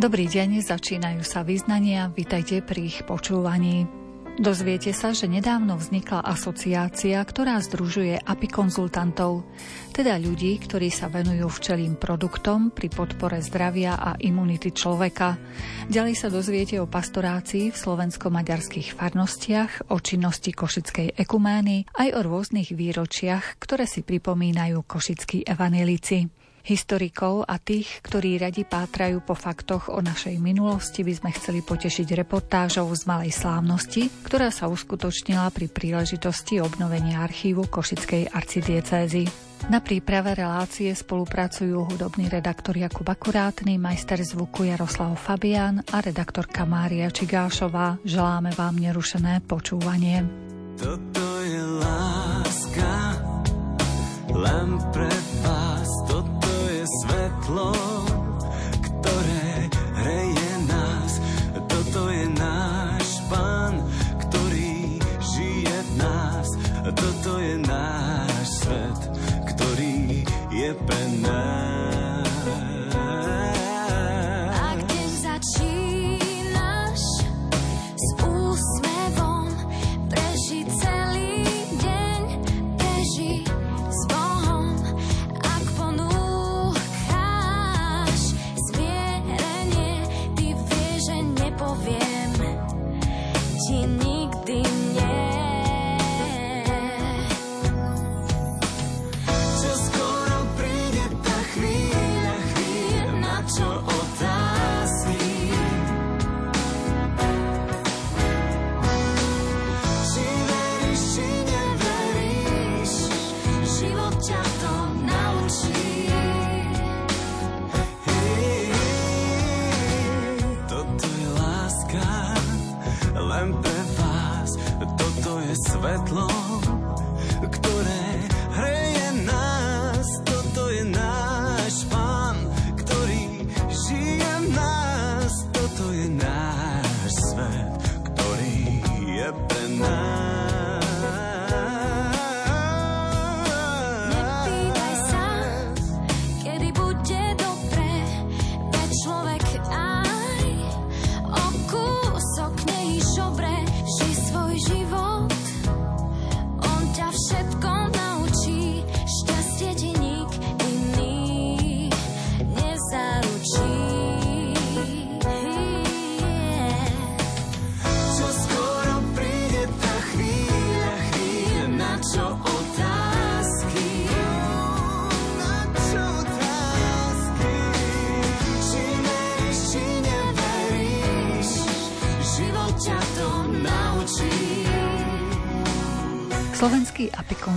Dobrý deň, začínajú sa vyznania, vitajte pri ich počúvaní. Dozviete sa, že nedávno vznikla asociácia, ktorá združuje API konzultantov, teda ľudí, ktorí sa venujú včelým produktom pri podpore zdravia a imunity človeka. Ďalej sa dozviete o pastorácii v slovensko-maďarských farnostiach, o činnosti Košickej ekumény, aj o rôznych výročiach, ktoré si pripomínajú košickí evanelici. Historikov a tých, ktorí radi pátrajú po faktoch o našej minulosti, by sme chceli potešiť reportážou z Malej slávnosti, ktorá sa uskutočnila pri príležitosti obnovenia archívu Košickej arcidiecézy. Na príprave relácie spolupracujú hudobný redaktor Jakub Akurátny, majster zvuku Jaroslav Fabian a redaktorka Mária Čigášová. Želáme vám nerušené počúvanie. Toto je láska len pre vás, toto svetlo, ktoré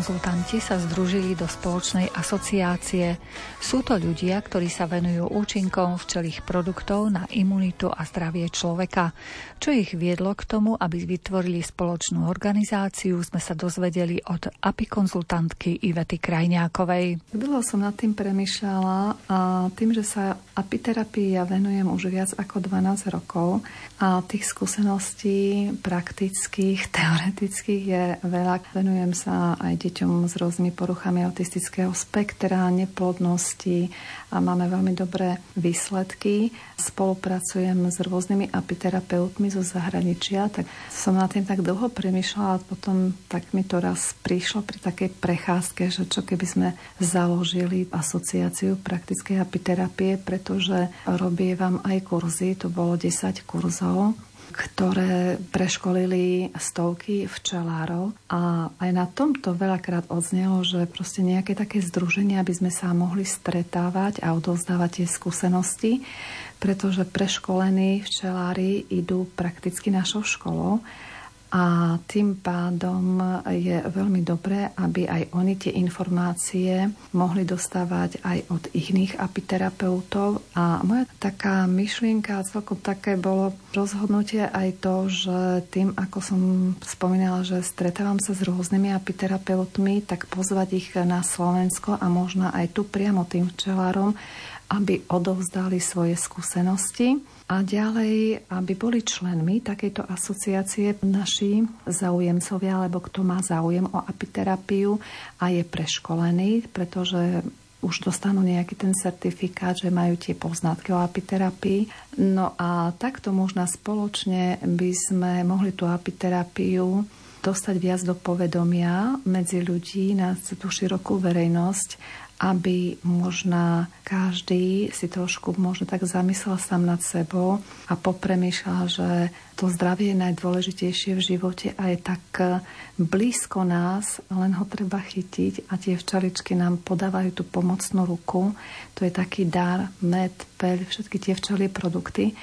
apikonzultanti sa združili do spoločnej asociácie. Sú to ľudia, ktorí sa venujú účinkom včelých produktov na imunitu a zdravie človeka. Čo ich viedlo k tomu, aby vytvorili spoločnú organizáciu, sme sa dozvedeli od apikonzultantky Ivety Krajňákovej. Dlho som nad tým premyšľala a tým, že sa apiterapii ja venujem už viac ako 12 rokov a tých skúseností praktických, teoretických je veľa. Venujem sa aj deťom s rôznymi poruchami autistického spektra, neplodnosti a máme veľmi dobré výsledky. Spolupracujem s rôznymi apiterapeutmi zo zahraničia, tak som na tým tak dlho premyšľala a potom tak mi to raz prišlo pri takej prechádzke, že čo keby sme založili asociáciu praktickej apiterapie, pretože robievam aj kurzy, to bolo 10 kurzov ktoré preškolili stovky včelárov. A aj na tomto veľakrát odznelo, že proste nejaké také združenia, aby sme sa mohli stretávať a odovzdávať tie skúsenosti, pretože preškolení včelári idú prakticky našou školou a tým pádom je veľmi dobré, aby aj oni tie informácie mohli dostávať aj od iných apiterapeutov. A moja taká myšlienka, celkom také bolo rozhodnutie aj to, že tým, ako som spomínala, že stretávam sa s rôznymi apiterapeutmi, tak pozvať ich na Slovensko a možno aj tu priamo tým včelárom, aby odovzdali svoje skúsenosti a ďalej, aby boli členmi takejto asociácie naši zaujemcovia, alebo kto má záujem o apiterapiu a je preškolený, pretože už dostanú nejaký ten certifikát, že majú tie poznatky o apiterapii. No a takto možno spoločne by sme mohli tú apiterapiu dostať viac do povedomia medzi ľudí, na tú širokú verejnosť aby možno každý si trošku možno tak zamyslel sám nad sebou a popremýšľal, že to zdravie je najdôležitejšie v živote a je tak blízko nás, len ho treba chytiť a tie včeličky nám podávajú tú pomocnú ruku. To je taký dar, med, peľ, všetky tie včelie produkty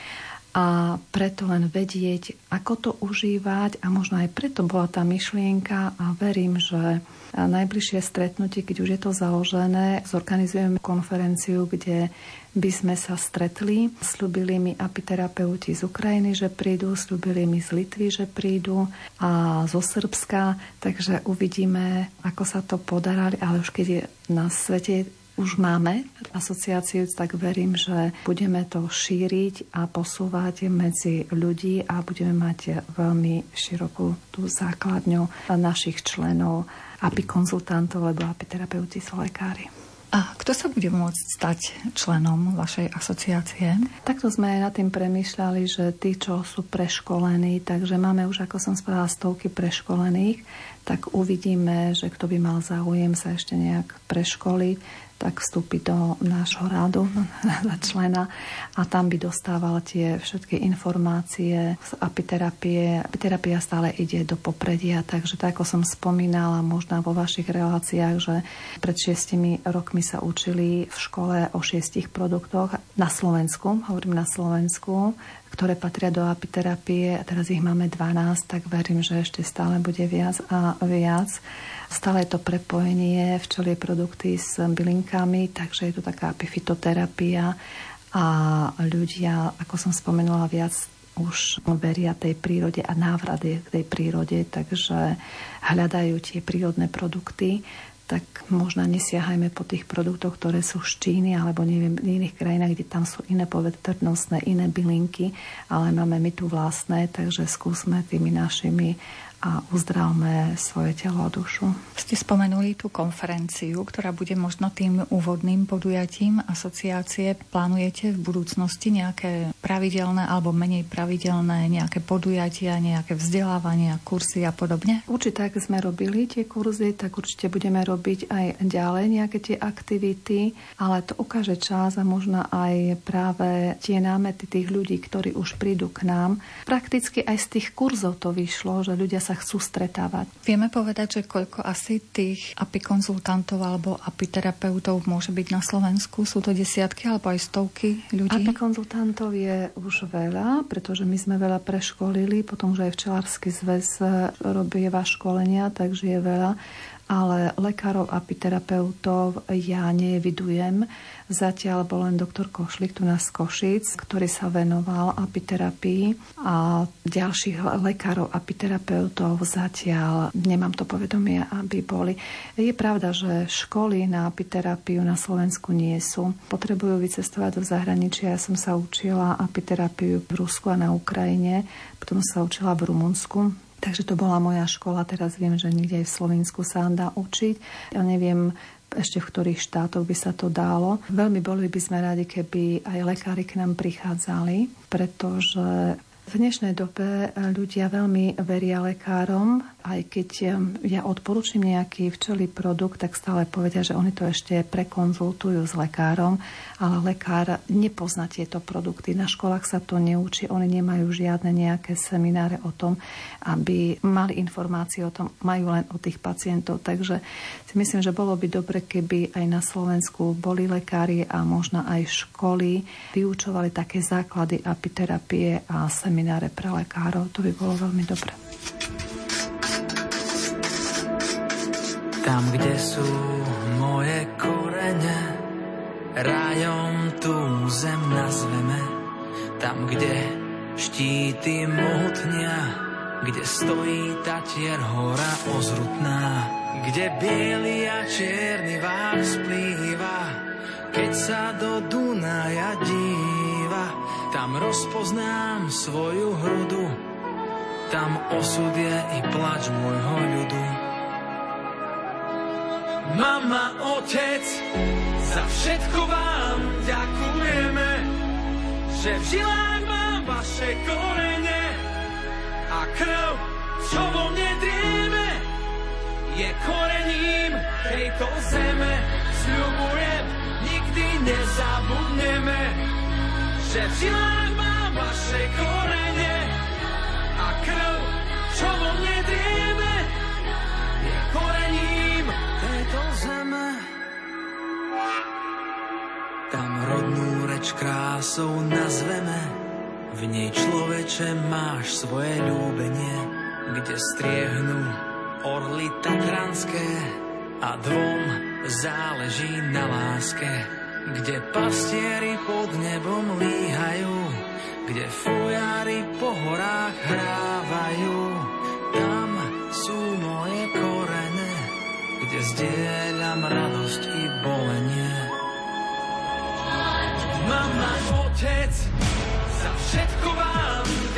a preto len vedieť, ako to užívať a možno aj preto bola tá myšlienka a verím, že najbližšie stretnutie, keď už je to založené, zorganizujeme konferenciu, kde by sme sa stretli. Slúbili mi apiterapeuti z Ukrajiny, že prídu, slúbili mi z Litvy, že prídu a zo Srbska, takže uvidíme, ako sa to podarali, ale už keď je na svete už máme asociáciu, tak verím, že budeme to šíriť a posúvať medzi ľudí a budeme mať veľmi širokú tú základňu našich členov, aby konzultantov, lebo apiterapeuti sú lekári. A kto sa bude môcť stať členom vašej asociácie? Takto sme aj nad tým premýšľali, že tí, čo sú preškolení, takže máme už, ako som spovedala, stovky preškolených, tak uvidíme, že kto by mal záujem sa ešte nejak preškoliť tak vstúpi do nášho rádu za člena a tam by dostával tie všetky informácie z apiterapie. Apiterapia stále ide do popredia, takže tak ako som spomínala možno vo vašich reláciách, že pred šiestimi rokmi sa učili v škole o šiestich produktoch na Slovensku, hovorím na Slovensku, ktoré patria do apiterapie a teraz ich máme 12, tak verím, že ešte stále bude viac a viac. Stále je to prepojenie včelie produkty s bylinkami, takže je to taká apifitoterapia a ľudia, ako som spomenula, viac už veria tej prírode a návrat je k tej prírode, takže hľadajú tie prírodné produkty tak možno nesiahajme po tých produktoch, ktoré sú z Číny alebo neviem, v iných krajinách, kde tam sú iné povedernostné, iné bylinky, ale máme my tu vlastné, takže skúsme tými našimi a uzdravme svoje telo a dušu. Ste spomenuli tú konferenciu, ktorá bude možno tým úvodným podujatím asociácie. Plánujete v budúcnosti nejaké pravidelné alebo menej pravidelné nejaké podujatia, nejaké vzdelávania, kursy a podobne? Určite, ak sme robili tie kurzy, tak určite budeme robiť aj ďalej nejaké tie aktivity, ale to ukáže čas a možno aj práve tie námety tých ľudí, ktorí už prídu k nám. Prakticky aj z tých kurzov to vyšlo, že ľudia sa sa chcú stretávať. Vieme povedať, že koľko asi tých apikonzultantov alebo apiterapeutov môže byť na Slovensku? Sú to desiatky alebo aj stovky ľudí? Apikonzultantov je už veľa, pretože my sme veľa preškolili, potom, že aj včelársky zväz robí školenia, takže je veľa ale lekárov a apiterapeutov ja nevidujem. Zatiaľ bol len doktor Košlik tu nás Košic, ktorý sa venoval apiterapii a ďalších lekárov apiterapeutov zatiaľ nemám to povedomie, aby boli. Je pravda, že školy na apiterapiu na Slovensku nie sú. Potrebujú vycestovať do zahraničia. Ja som sa učila apiterapiu v Rusku a na Ukrajine, potom sa učila v Rumunsku Takže to bola moja škola, teraz viem, že niekde aj v Slovensku sa dá učiť. Ja neviem, ešte v ktorých štátoch by sa to dalo. Veľmi boli by sme radi, keby aj lekári k nám prichádzali, pretože v dnešnej dobe ľudia veľmi veria lekárom, aj keď ja odporúčam nejaký včelý produkt, tak stále povedia, že oni to ešte prekonzultujú s lekárom, ale lekár nepozná tieto produkty. Na školách sa to neučí, oni nemajú žiadne nejaké semináre o tom, aby mali informácie o tom, majú len o tých pacientov. Takže si myslím, že bolo by dobre, keby aj na Slovensku boli lekári a možno aj školy vyučovali také základy apiterapie a semináre pre lekárov. To by bolo veľmi dobré. Tam, kde sú moje korene, rajom tú zem nazveme. Tam, kde štíty mohutnia, kde stojí tatier hora ozrutná, kde biely a čierny vár splýva, keď sa do Dunaja díva tam rozpoznám svoju hrudu, tam osud je i plač môjho ľudu. Mama, otec, za všetko vám ďakujeme, že v žilách mám vaše korene a krv, čo vo mne drieme, je korením tejto zeme. Sľubujem, nikdy nezabudneme, že v žilách mám vaše korene a krv, čo vo mne drieme, je korením tejto zeme. Tam rodnú reč krásou nazveme, v nej človeče máš svoje ľúbenie, kde striehnú orly tatranské a dvom záleží na láske, kde pastieri pod nebom líhajú, kde fujári po horách hrávajú. Tam sú moje korene, kde zdieľam radosť i bolenie. Mama, otec, za všetko vám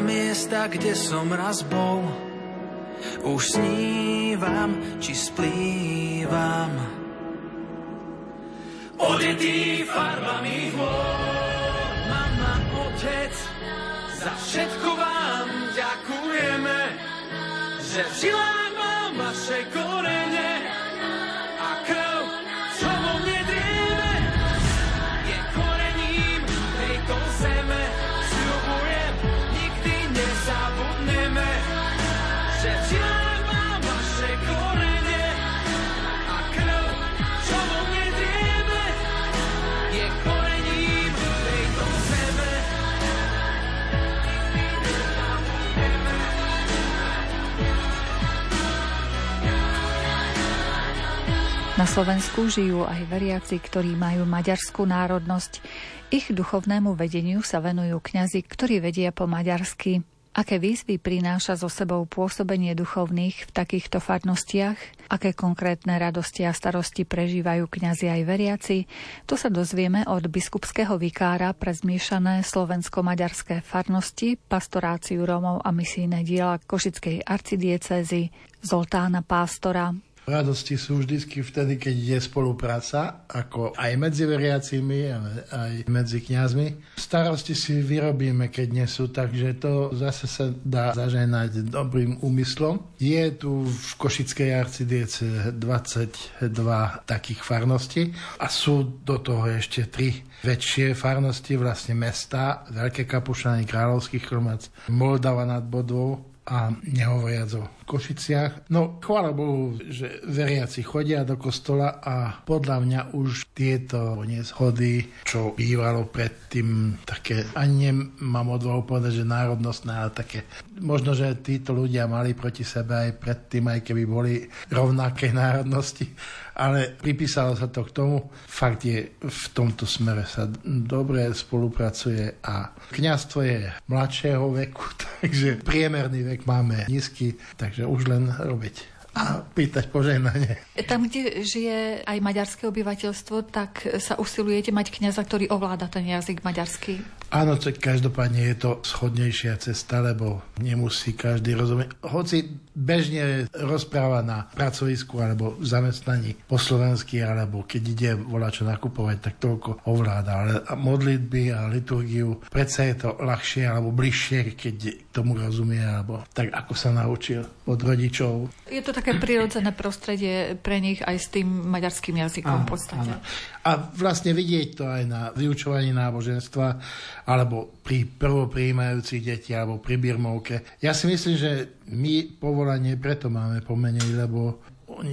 miesta, kde som raz bol. Už snívam, či splývam. Odetý farbami hôr, mama, otec, za všetko vám ďakujeme, že v žilách Slovensku žijú aj veriaci, ktorí majú maďarskú národnosť. Ich duchovnému vedeniu sa venujú kňazi, ktorí vedia po maďarsky. Aké výzvy prináša so sebou pôsobenie duchovných v takýchto farnostiach? Aké konkrétne radosti a starosti prežívajú kňazi aj veriaci? To sa dozvieme od biskupského vikára pre zmiešané slovensko-maďarské farnosti, pastoráciu Rómov a misijné diela Košickej arcidiecézy Zoltána Pástora. Radosti sú vždy vtedy, keď je spolupráca, ako aj medzi veriacimi, ale aj medzi kňazmi. Starosti si vyrobíme, keď nie sú, takže to zase sa dá zaženať dobrým úmyslom. Je tu v Košickej arcidiece 22 takých farností a sú do toho ešte tri väčšie farnosti, vlastne mesta, Veľké Kapušany, Kráľovský chrmac, Moldava nad Bodvou a nehovoriac o Košiciach. No, chvála Bohu, že veriaci chodia do kostola a podľa mňa už tieto nezhody, čo bývalo predtým také, ani nemám odvahu povedať, že národnostné, ale také, možno, že títo ľudia mali proti sebe aj predtým, aj keby boli rovnaké národnosti, ale pripísalo sa to k tomu. Fakt je, v tomto smere sa dobre spolupracuje a kňazstvo je mladšieho veku, takže priemerný vek máme nízky, takže už len robiť a pýtať požehnanie. Tam, kde žije aj maďarské obyvateľstvo, tak sa usilujete mať kňaza, ktorý ovláda ten jazyk maďarský? Áno, to, každopádne je to schodnejšia cesta, lebo nemusí každý rozumieť. Hoci bežne rozpráva na pracovisku alebo v zamestnaní po slovensky, alebo keď ide volá čo nakupovať, tak toľko ovláda. Ale modlitby a liturgiu, predsa je to ľahšie alebo bližšie, keď tomu rozumie, alebo tak ako sa naučil od rodičov. Je to také prirodzené prostredie pre nich aj s tým maďarským jazykom Áno, v podstate. áno. A vlastne vidieť to aj na vyučovaní náboženstva, alebo pri prvoprijímajúcich detí, alebo pri birmovke. Ja si myslím, že my povolanie preto máme pomenej, lebo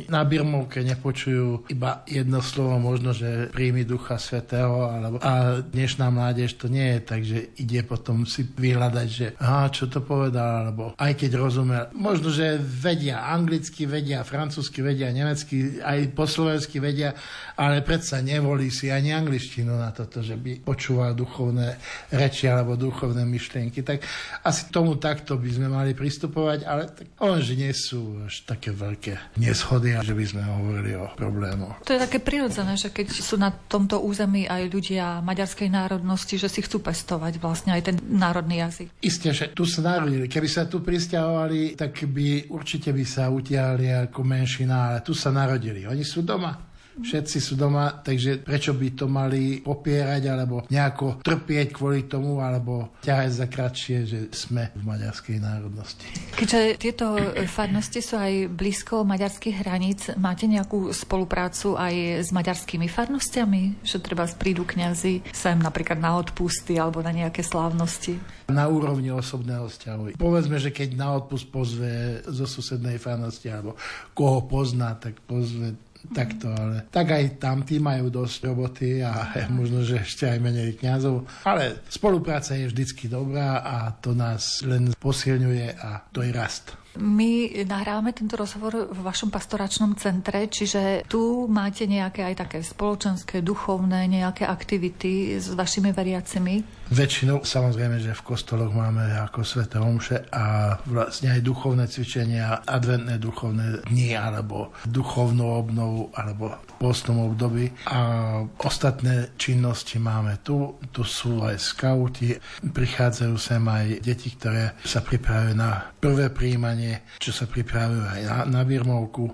na Birmovke nepočujú iba jedno slovo, možno, že príjmi Ducha Svetého, alebo, a dnešná mládež to nie je tak, že ide potom si vyhľadať, že aha, čo to povedal, alebo aj keď rozumie, možno, že vedia anglicky, vedia francúzsky, vedia nemecky, aj po slovensky vedia, ale predsa nevolí si ani angličtinu na toto, že by počúval duchovné reči alebo duchovné myšlienky. Tak asi tomu takto by sme mali pristupovať, ale tak, že nie sú až také veľké neschody, že by sme hovorili o problémoch. To je také prirodzené, že keď sú na tomto území aj ľudia maďarskej národnosti, že si chcú pestovať vlastne aj ten národný jazyk. Isté, že tu sa narodili. Keby sa tu pristahovali, tak by určite by sa utiahli ako menšina, ale tu sa narodili. Oni sú doma všetci sú doma, takže prečo by to mali popierať alebo nejako trpieť kvôli tomu alebo ťahať za kratšie, že sme v maďarskej národnosti. Keďže tieto farnosti sú aj blízko maďarských hraníc, máte nejakú spoluprácu aj s maďarskými farnostiami? Že treba prídu kňazi sem napríklad na odpusty alebo na nejaké slávnosti? Na úrovni osobného vzťahu. Povedzme, že keď na odpust pozve zo susednej farnosti alebo koho pozná, tak pozve takto, ale tak aj tam tí majú dosť roboty a možno, že ešte aj menej kňazov. Ale spolupráca je vždycky dobrá a to nás len posilňuje a to je rast. My nahrávame tento rozhovor v vašom pastoračnom centre, čiže tu máte nejaké aj také spoločenské, duchovné, nejaké aktivity s vašimi veriacimi? Väčšinou samozrejme, že v kostoloch máme ako sveté omše a vlastne aj duchovné cvičenia, adventné duchovné dni alebo duchovnú obnovu alebo postnom období a ostatné činnosti máme tu. Tu sú aj skauti, prichádzajú sem aj deti, ktoré sa pripravujú na prvé príjmanie čo sa pripravujú aj na, na Birmovku.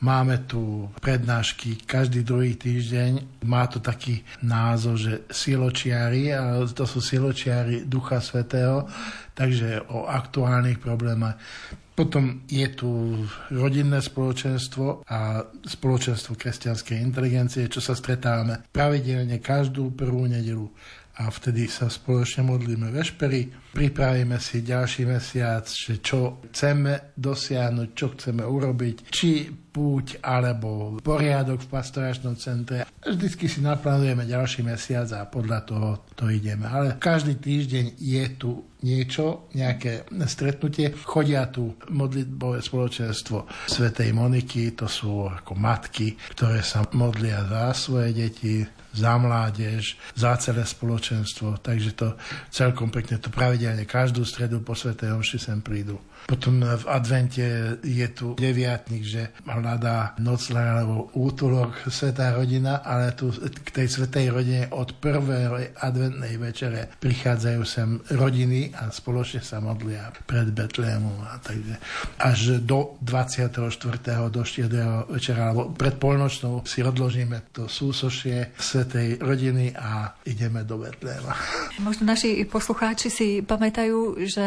Máme tu prednášky každý druhý týždeň. Má to taký názov, že siločiari, a to sú siločiari Ducha Svetého, takže o aktuálnych problémach. Potom je tu rodinné spoločenstvo a spoločenstvo kresťanskej inteligencie, čo sa stretávame pravidelne každú prvú nedelu a vtedy sa spoločne modlíme vešpery, pripravíme si ďalší mesiac, čo chceme dosiahnuť, čo chceme urobiť, či púť alebo poriadok v pastoračnom centre. Vždycky si naplánujeme ďalší mesiac a podľa toho to ideme. Ale každý týždeň je tu niečo, nejaké stretnutie. Chodia tu modlitbové spoločenstvo Svetej Moniky, to sú ako matky, ktoré sa modlia za svoje deti, za mládež, za celé spoločenstvo. Takže to celkom pekne to pravidelne každú stredu po Svetej Omši sem prídu. Potom v advente je tu deviatnik, že hľadá nocľah alebo útulok Svetá rodina, ale tu k tej Svetej rodine od prvej adventnej večere prichádzajú sem rodiny a spoločne sa modlia pred Betlémom. A takže až do 24. do 4. večera, alebo pred polnočnou si odložíme to súsošie Svetej rodiny a ideme do Betléma. Možno naši poslucháči si pamätajú, že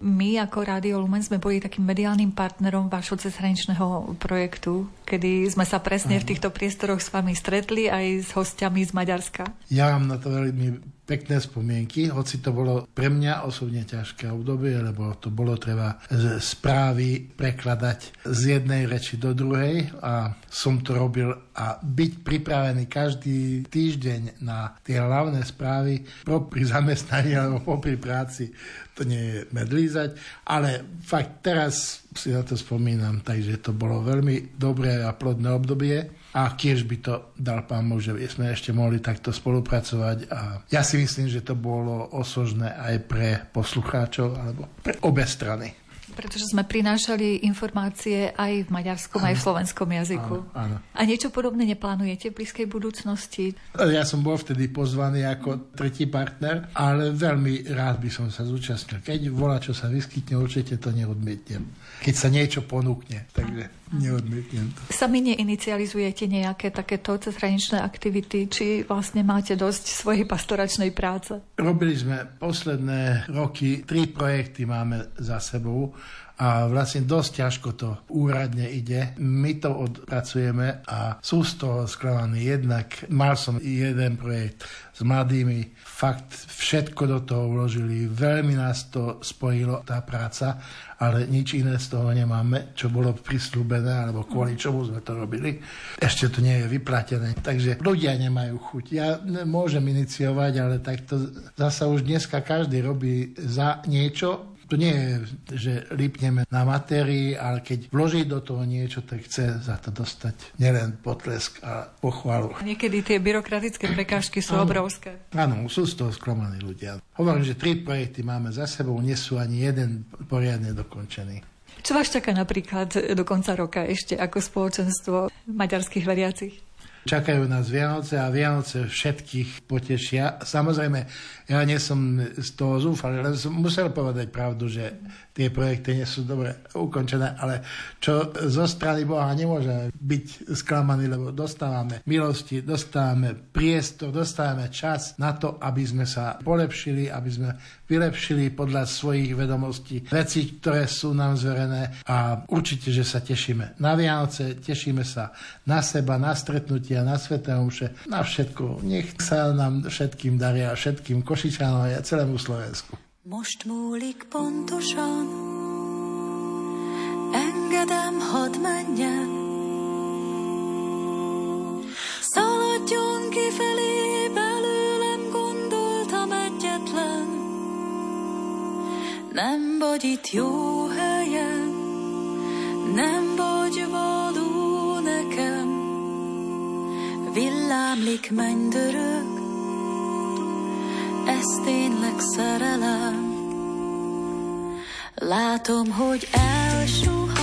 my ako Rádio Lumen Lumen sme boli takým mediálnym partnerom vášho cezhraničného projektu, kedy sme sa presne v týchto priestoroch s vami stretli aj s hostiami z Maďarska. Ja mám na to veľmi pekné spomienky, hoci to bolo pre mňa osobne ťažké obdobie, lebo to bolo treba správy prekladať z jednej reči do druhej a som to robil a byť pripravený každý týždeň na tie hlavné správy pri zamestnaní alebo popri práci, to nie je medlízať, ale fakt teraz si na to spomínam, takže to bolo veľmi dobré a plodné obdobie a tiež by to dal pán Boh, že sme ešte mohli takto spolupracovať a ja si myslím, že to bolo osožné aj pre poslucháčov alebo pre obe strany. Pretože sme prinášali informácie aj v maďarskom, ano. aj v slovenskom jazyku. Áno, áno. A niečo podobné neplánujete v blízkej budúcnosti? Ja som bol vtedy pozvaný ako tretí partner, ale veľmi rád by som sa zúčastnil. Keď volá, čo sa vyskytne, určite to neodmietnem. Keď sa niečo ponúkne. Takže Neodmietnem to. Sami neinicializujete nejaké takéto cezhraničné aktivity, či vlastne máte dosť svojej pastoračnej práce? Robili sme posledné roky, tri projekty máme za sebou. a vlastne dosť ťažko to úradne ide. My to odpracujeme a sú z toho sklamaní. Jednak mal som jeden projekt s mladými, fakt všetko do toho vložili, veľmi nás to spojilo, tá práca, ale nič iné z toho nemáme, čo bolo prislúbené, alebo kvôli čomu sme to robili. Ešte to nie je vyplatené, takže ľudia nemajú chuť. Ja môžem iniciovať, ale takto zasa už dneska každý robí za niečo, to nie je, že lípneme na matérii, ale keď vloží do toho niečo, tak chce za to dostať nielen potlesk a pochvalu. Niekedy tie byrokratické prekážky sú ano. obrovské. Áno, sú z toho sklamaní ľudia. Hovorím, že tri projekty máme za sebou, nie sú ani jeden poriadne dokončený. Čo vás čaká napríklad do konca roka ešte ako spoločenstvo maďarských veriacich? Čakajú nás Vianoce a Vianoce všetkých potešia. Samozrejme, ja nie som z toho zúfalý, ale som musel povedať pravdu, že tie projekty nie sú dobre ukončené, ale čo zo strany Boha nemôže byť sklamaný, lebo dostávame milosti, dostávame priestor, dostávame čas na to, aby sme sa polepšili, aby sme vylepšili podľa svojich vedomostí veci, ktoré sú nám zverené a určite, že sa tešíme na Vianoce, tešíme sa na seba, na stretnutia, na Sveté Omše, na všetko. Nech sa nám všetkým daria, všetkým Košičanom a celému Slovensku. Most múlik pontosan, engedem, hadd menjen. Szaladjon kifelé, Nem vagy itt jó helyen, nem vagy való nekem. Villámlik mennydörög, ez tényleg szerelem. Látom, hogy elsúl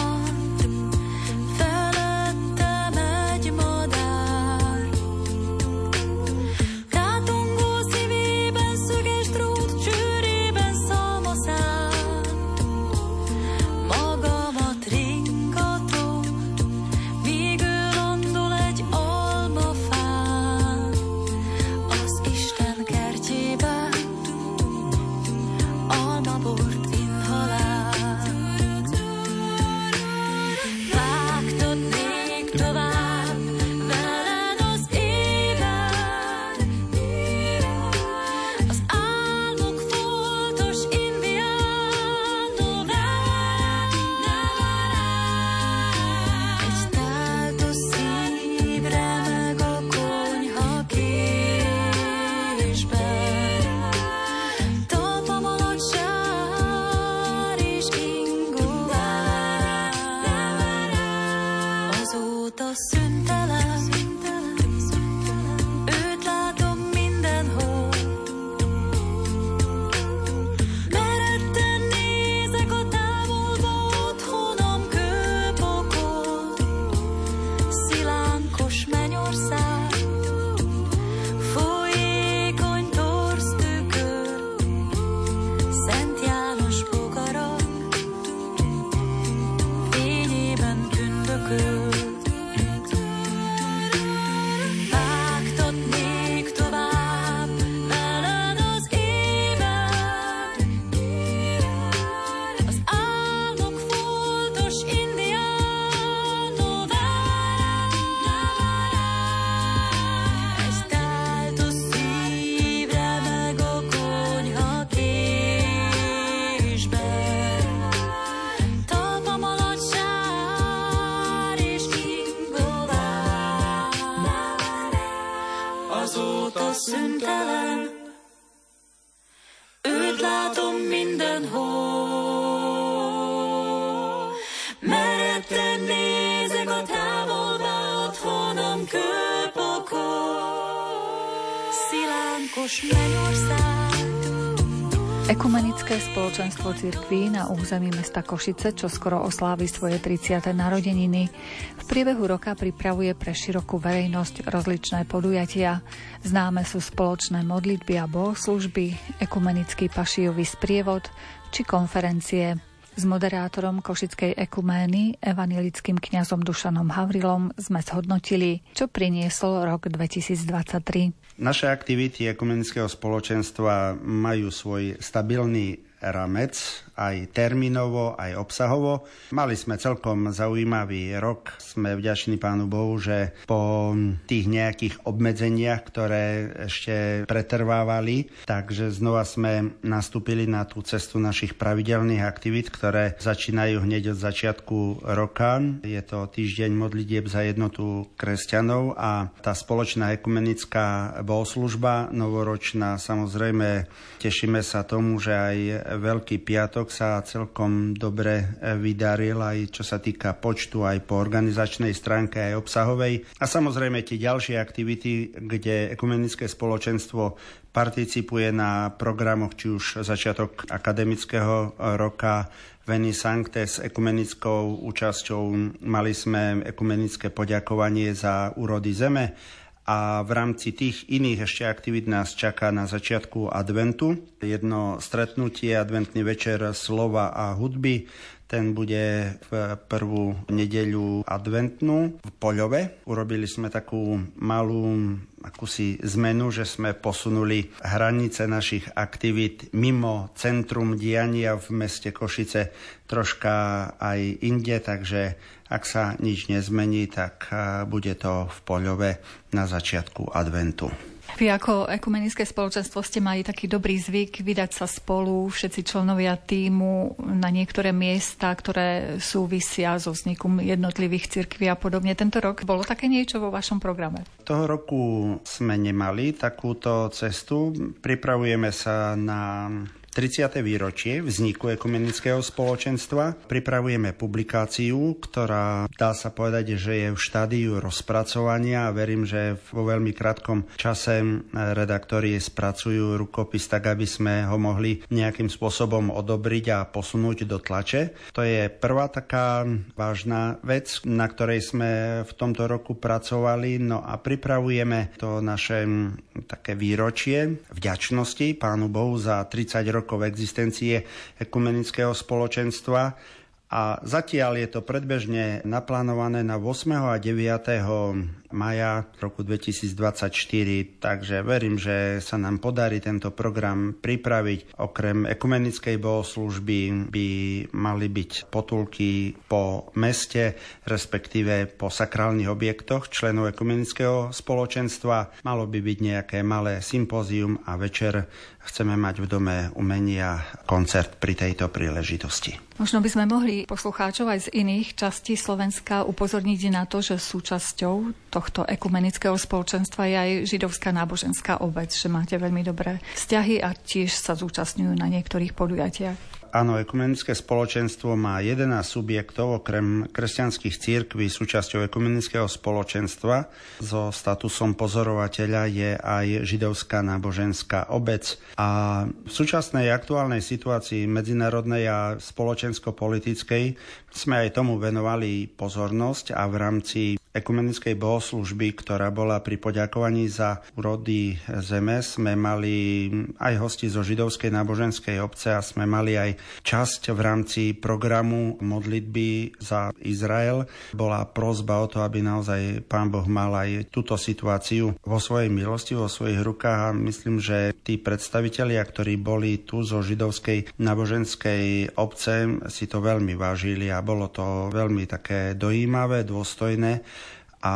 cirkví na území mesta Košice, čo skoro oslávi svoje 30. narodeniny, v priebehu roka pripravuje pre širokú verejnosť rozličné podujatia. Známe sú spoločné modlitby a bohoslužby, ekumenický pašijový sprievod či konferencie. S moderátorom Košickej ekumény, evanilickým kňazom Dušanom Havrilom sme zhodnotili, čo priniesol rok 2023. Naše aktivity ekumenického spoločenstva majú svoj stabilný Eramet aj termínovo, aj obsahovo. Mali sme celkom zaujímavý rok. Sme vďační Pánu Bohu, že po tých nejakých obmedzeniach, ktoré ešte pretrvávali, takže znova sme nastúpili na tú cestu našich pravidelných aktivít, ktoré začínajú hneď od začiatku roka. Je to týždeň modlitieb za jednotu kresťanov a tá spoločná ekumenická bohoslužba novoročná. Samozrejme, tešíme sa tomu, že aj Veľký piatok sa celkom dobre vydaril, aj čo sa týka počtu, aj po organizačnej stránke, aj obsahovej. A samozrejme tie ďalšie aktivity, kde ekumenické spoločenstvo participuje na programoch, či už začiatok akademického roka, Veni Sancte s ekumenickou účasťou. Mali sme ekumenické poďakovanie za úrody zeme a v rámci tých iných ešte aktivít nás čaká na začiatku adventu jedno stretnutie, adventný večer slova a hudby. Ten bude v prvú nedeľu adventnú v Poľove. Urobili sme takú malú akúsi zmenu, že sme posunuli hranice našich aktivít mimo centrum diania v meste Košice troška aj inde, takže ak sa nič nezmení, tak bude to v Poľove na začiatku adventu. Vy ako ekumenické spoločenstvo ste mali taký dobrý zvyk vydať sa spolu, všetci členovia týmu na niektoré miesta, ktoré súvisia so vznikom jednotlivých cirkví a podobne. Tento rok bolo také niečo vo vašom programe? Toho roku sme nemali takúto cestu. Pripravujeme sa na 30. výročie vzniku ekumenického spoločenstva. Pripravujeme publikáciu, ktorá dá sa povedať, že je v štádiu rozpracovania a verím, že vo veľmi krátkom čase redaktori spracujú rukopis tak, aby sme ho mohli nejakým spôsobom odobriť a posunúť do tlače. To je prvá taká vážna vec, na ktorej sme v tomto roku pracovali. No a pripravujeme to naše také výročie vďačnosti Pánu Bohu za 30 rokov rokov existencie ekumenického spoločenstva a zatiaľ je to predbežne naplánované na 8. a 9. maja roku 2024, takže verím, že sa nám podarí tento program pripraviť. Okrem ekumenickej bohoslužby by mali byť potulky po meste, respektíve po sakrálnych objektoch členov ekumenického spoločenstva. Malo by byť nejaké malé sympózium a večer chceme mať v dome umenia koncert pri tejto príležitosti. Možno by sme mohli poslucháčov aj z iných častí Slovenska upozorniť na to, že súčasťou tohto ekumenického spoločenstva je aj židovská náboženská obec, že máte veľmi dobré vzťahy a tiež sa zúčastňujú na niektorých podujatiach. Áno, ekumenické spoločenstvo má 11 subjektov, okrem kresťanských církví súčasťou ekumenického spoločenstva. So statusom pozorovateľa je aj židovská náboženská obec. A v súčasnej aktuálnej situácii medzinárodnej a spoločensko-politickej sme aj tomu venovali pozornosť a v rámci ekumenickej bohoslužby, ktorá bola pri poďakovaní za úrody zeme. Sme mali aj hosti zo židovskej náboženskej obce a sme mali aj časť v rámci programu modlitby za Izrael. Bola prozba o to, aby naozaj pán Boh mal aj túto situáciu vo svojej milosti, vo svojich rukách a myslím, že tí predstavitelia, ktorí boli tu zo židovskej náboženskej obce, si to veľmi vážili a bolo to veľmi také dojímavé, dôstojné a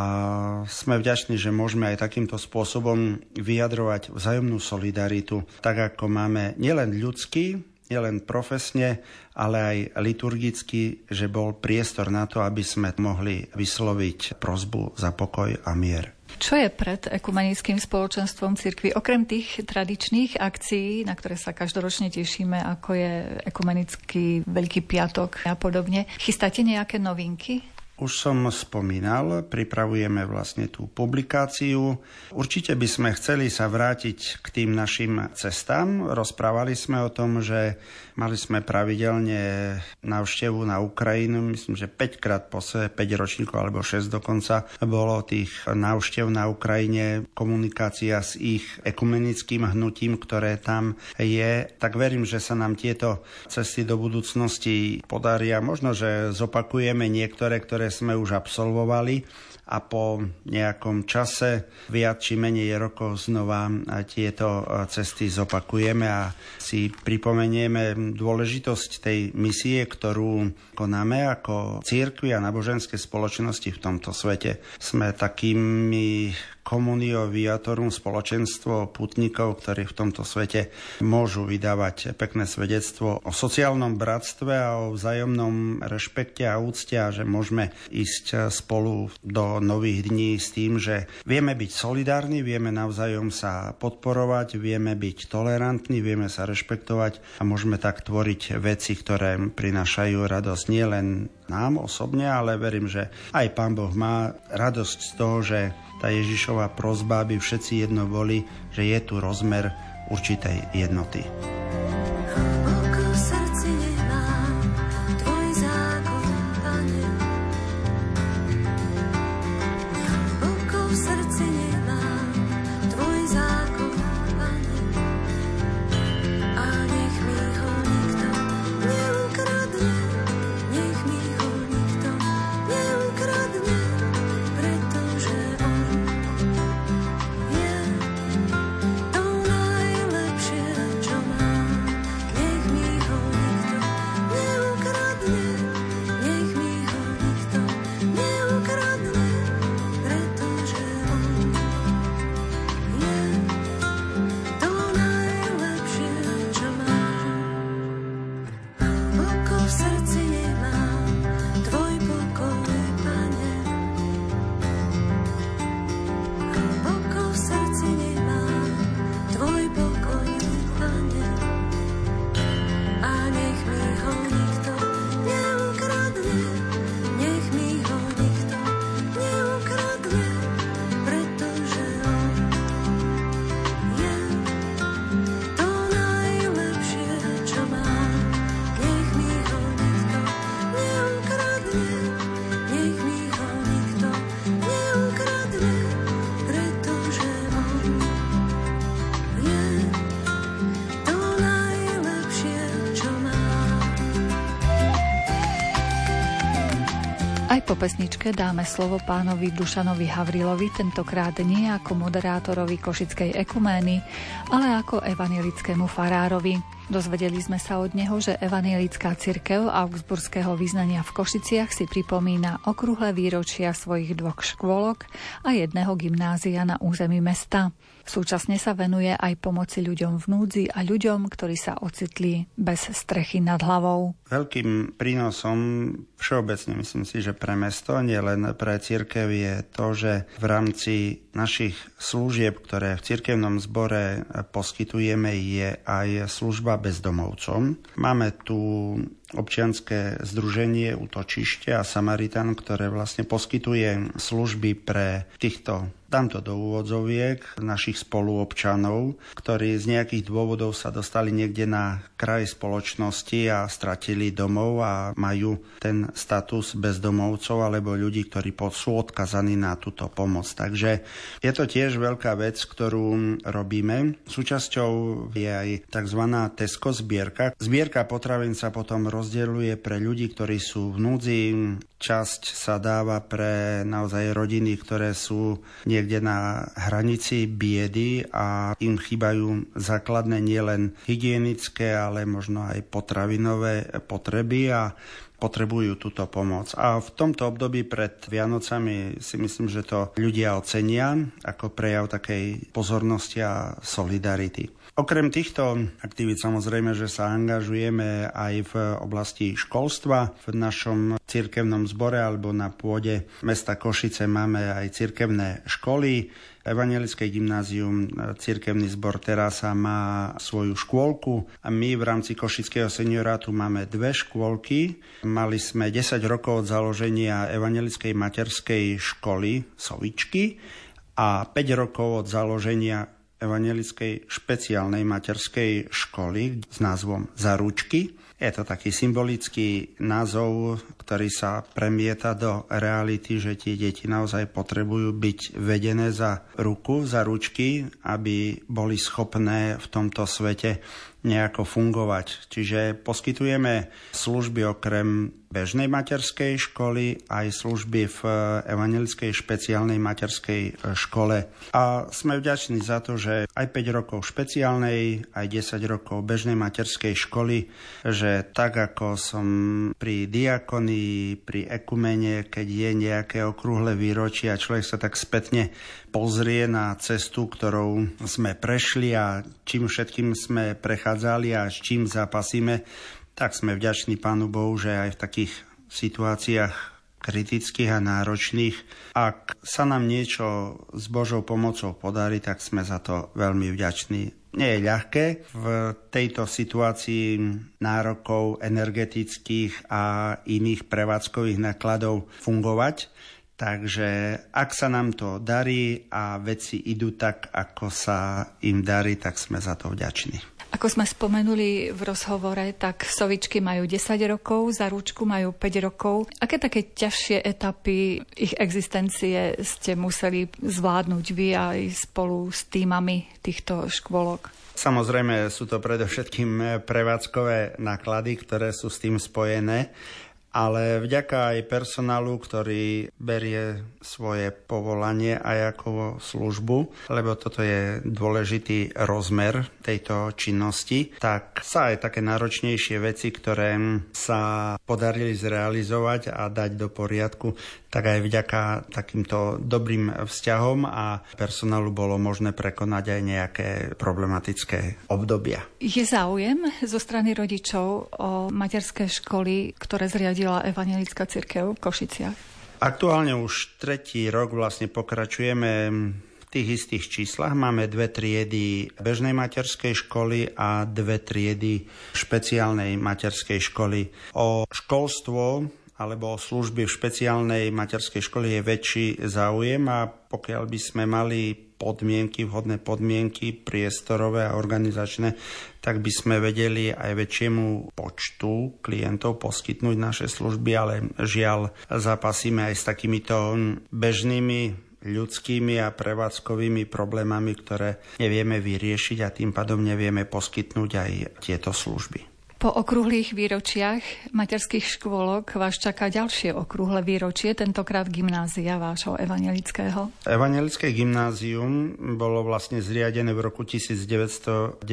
sme vďační, že môžeme aj takýmto spôsobom vyjadrovať vzájomnú solidaritu, tak ako máme nielen ľudský, nielen profesne, ale aj liturgicky, že bol priestor na to, aby sme mohli vysloviť prozbu za pokoj a mier. Čo je pred ekumenickým spoločenstvom cirkvi? Okrem tých tradičných akcií, na ktoré sa každoročne tešíme, ako je ekumenický Veľký piatok a podobne, chystáte nejaké novinky? Už som spomínal, pripravujeme vlastne tú publikáciu. Určite by sme chceli sa vrátiť k tým našim cestám. Rozprávali sme o tom, že Mali sme pravidelne návštevu na Ukrajinu, myslím, že 5 krát po sebe, 5 ročníkov alebo 6 dokonca bolo tých návštev na Ukrajine, komunikácia s ich ekumenickým hnutím, ktoré tam je. Tak verím, že sa nám tieto cesty do budúcnosti podaria. Možno, že zopakujeme niektoré, ktoré sme už absolvovali a po nejakom čase, viac či menej rokov znova tieto cesty zopakujeme a si pripomenieme dôležitosť tej misie, ktorú konáme ako církvy a náboženské spoločnosti v tomto svete. Sme takými komunio viatorum, spoločenstvo putníkov, ktorí v tomto svete môžu vydávať pekné svedectvo o sociálnom bratstve a o vzájomnom rešpekte a úcte a že môžeme ísť spolu do nových dní s tým, že vieme byť solidárni, vieme navzájom sa podporovať, vieme byť tolerantní, vieme sa rešpektovať a môžeme tak tvoriť veci, ktoré prinášajú radosť nielen nám osobne, ale verím, že aj Pán Boh má radosť z toho, že tá Ježišova prozba, aby všetci jedno boli, že je tu rozmer určitej jednoty. Po pesničke dáme slovo pánovi Dušanovi Havrilovi, tentokrát nie ako moderátorovi Košickej ekumény, ale ako evanelickému farárovi. Dozvedeli sme sa od neho, že evanielická cirkev augsburského vyznania v Košiciach si pripomína okrúhle výročia svojich dvoch škôlok a jedného gymnázia na území mesta. Súčasne sa venuje aj pomoci ľuďom v núdzi a ľuďom, ktorí sa ocitli bez strechy nad hlavou. Veľkým prínosom všeobecne myslím si, že pre mesto, nielen pre církev je to, že v rámci našich služieb, ktoré v cirkevnom zbore poskytujeme, je aj služba bezdomovcom. Máme tu občianské združenie Útočište a Samaritan, ktoré vlastne poskytuje služby pre týchto dám to do úvodzoviek, našich spoluobčanov, ktorí z nejakých dôvodov sa dostali niekde na kraj spoločnosti a stratili domov a majú ten status bezdomovcov alebo ľudí, ktorí sú odkazaní na túto pomoc. Takže je to tiež veľká vec, ktorú robíme. Súčasťou je aj tzv. Tesco zbierka. Zbierka potravín sa potom rozdeľuje pre ľudí, ktorí sú v núdzi. Časť sa dáva pre naozaj rodiny, ktoré sú niekde na hranici biedy a im chýbajú základné nielen hygienické, ale možno aj potravinové potreby a potrebujú túto pomoc. A v tomto období pred Vianocami si myslím, že to ľudia ocenia ako prejav takej pozornosti a solidarity. Okrem týchto aktivít samozrejme, že sa angažujeme aj v oblasti školstva. V našom cirkevnom zbore alebo na pôde mesta Košice máme aj cirkevné školy. Evangelické gymnázium, cirkevný zbor Terasa má svoju škôlku a my v rámci Košického seniorátu máme dve škôlky. Mali sme 10 rokov od založenia Evangelickej materskej školy Sovičky a 5 rokov od založenia evangelickej špeciálnej materskej školy s názvom Zaručky. Je to taký symbolický názov, ktorý sa premieta do reality, že tie deti naozaj potrebujú byť vedené za ruku, za ručky, aby boli schopné v tomto svete nejako fungovať. Čiže poskytujeme služby okrem bežnej materskej školy, aj služby v evangelickej špeciálnej materskej škole. A sme vďační za to, že aj 5 rokov špeciálnej, aj 10 rokov bežnej materskej školy, že tak ako som pri diakonii, pri ekumene, keď je nejaké okrúhle výročie a človek sa tak spätne pozrie na cestu, ktorou sme prešli a čím všetkým sme prechádzali a s čím zapasíme, tak sme vďační Pánu Bohu, že aj v takých situáciách kritických a náročných. Ak sa nám niečo s Božou pomocou podarí, tak sme za to veľmi vďační. Nie je ľahké v tejto situácii nárokov energetických a iných prevádzkových nákladov fungovať, Takže ak sa nám to darí a veci idú tak, ako sa im darí, tak sme za to vďační. Ako sme spomenuli v rozhovore, tak sovičky majú 10 rokov, za rúčku majú 5 rokov. Aké také ťažšie etapy ich existencie ste museli zvládnuť vy aj spolu s týmami týchto škôlok? Samozrejme sú to predovšetkým prevádzkové náklady, ktoré sú s tým spojené ale vďaka aj personálu, ktorý berie svoje povolanie aj ako službu, lebo toto je dôležitý rozmer tejto činnosti, tak sa aj také náročnejšie veci, ktoré sa podarili zrealizovať a dať do poriadku, tak aj vďaka takýmto dobrým vzťahom a personálu bolo možné prekonať aj nejaké problematické obdobia. Je záujem zo strany rodičov o materské školy, ktoré zriadila Evangelická cirkev v Košiciach? Aktuálne už tretí rok vlastne pokračujeme v tých istých číslach. Máme dve triedy bežnej materskej školy a dve triedy špeciálnej materskej školy. O školstvo alebo služby v špeciálnej materskej škole je väčší záujem a pokiaľ by sme mali podmienky, vhodné podmienky priestorové a organizačné, tak by sme vedeli aj väčšiemu počtu klientov poskytnúť naše služby, ale žiaľ zapasíme aj s takýmito bežnými ľudskými a prevádzkovými problémami, ktoré nevieme vyriešiť a tým pádom nevieme poskytnúť aj tieto služby. Po okrúhlych výročiach materských škôlok vás čaká ďalšie okrúhle výročie, tentokrát gymnázia vášho evangelického. Evangelické gymnázium bolo vlastne zriadené v roku 1993,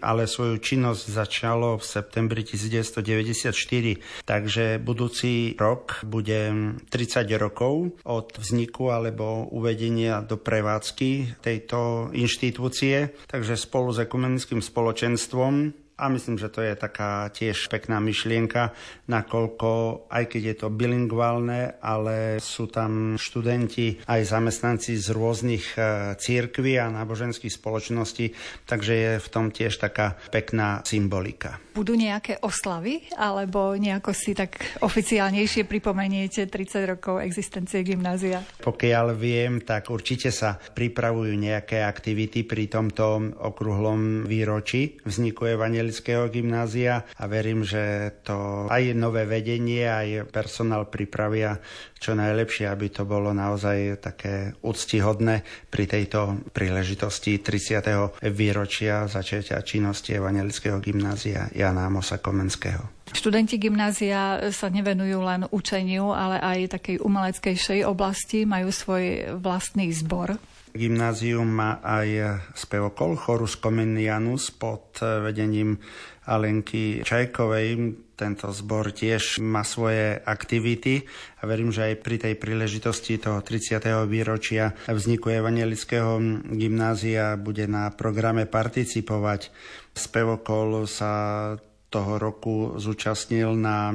ale svoju činnosť začalo v septembri 1994. Takže budúci rok bude 30 rokov od vzniku alebo uvedenia do prevádzky tejto inštitúcie. Takže spolu s ekumenickým spoločenstvom a myslím, že to je taká tiež pekná myšlienka, nakoľko aj keď je to bilingválne, ale sú tam študenti aj zamestnanci z rôznych e, církví a náboženských spoločností, takže je v tom tiež taká pekná symbolika. Budú nejaké oslavy, alebo nejako si tak oficiálnejšie pripomeniete 30 rokov existencie gymnázia? Pokiaľ viem, tak určite sa pripravujú nejaké aktivity pri tomto okrúhlom výročí vzniku Evangelického Katolického gymnázia a verím, že to aj nové vedenie, aj personál pripravia čo najlepšie, aby to bolo naozaj také úctihodné pri tejto príležitosti 30. výročia začatia činnosti Evangelického gymnázia Jana Amosa Komenského. Študenti gymnázia sa nevenujú len učeniu, ale aj takej umeleckejšej oblasti, majú svoj vlastný zbor. Gymnázium má aj spevokol Chorus Comenianus pod vedením Alenky Čajkovej. Tento zbor tiež má svoje aktivity a verím, že aj pri tej príležitosti toho 30. výročia vzniku Evangelického gymnázia bude na programe participovať. Spevokol sa toho roku zúčastnil na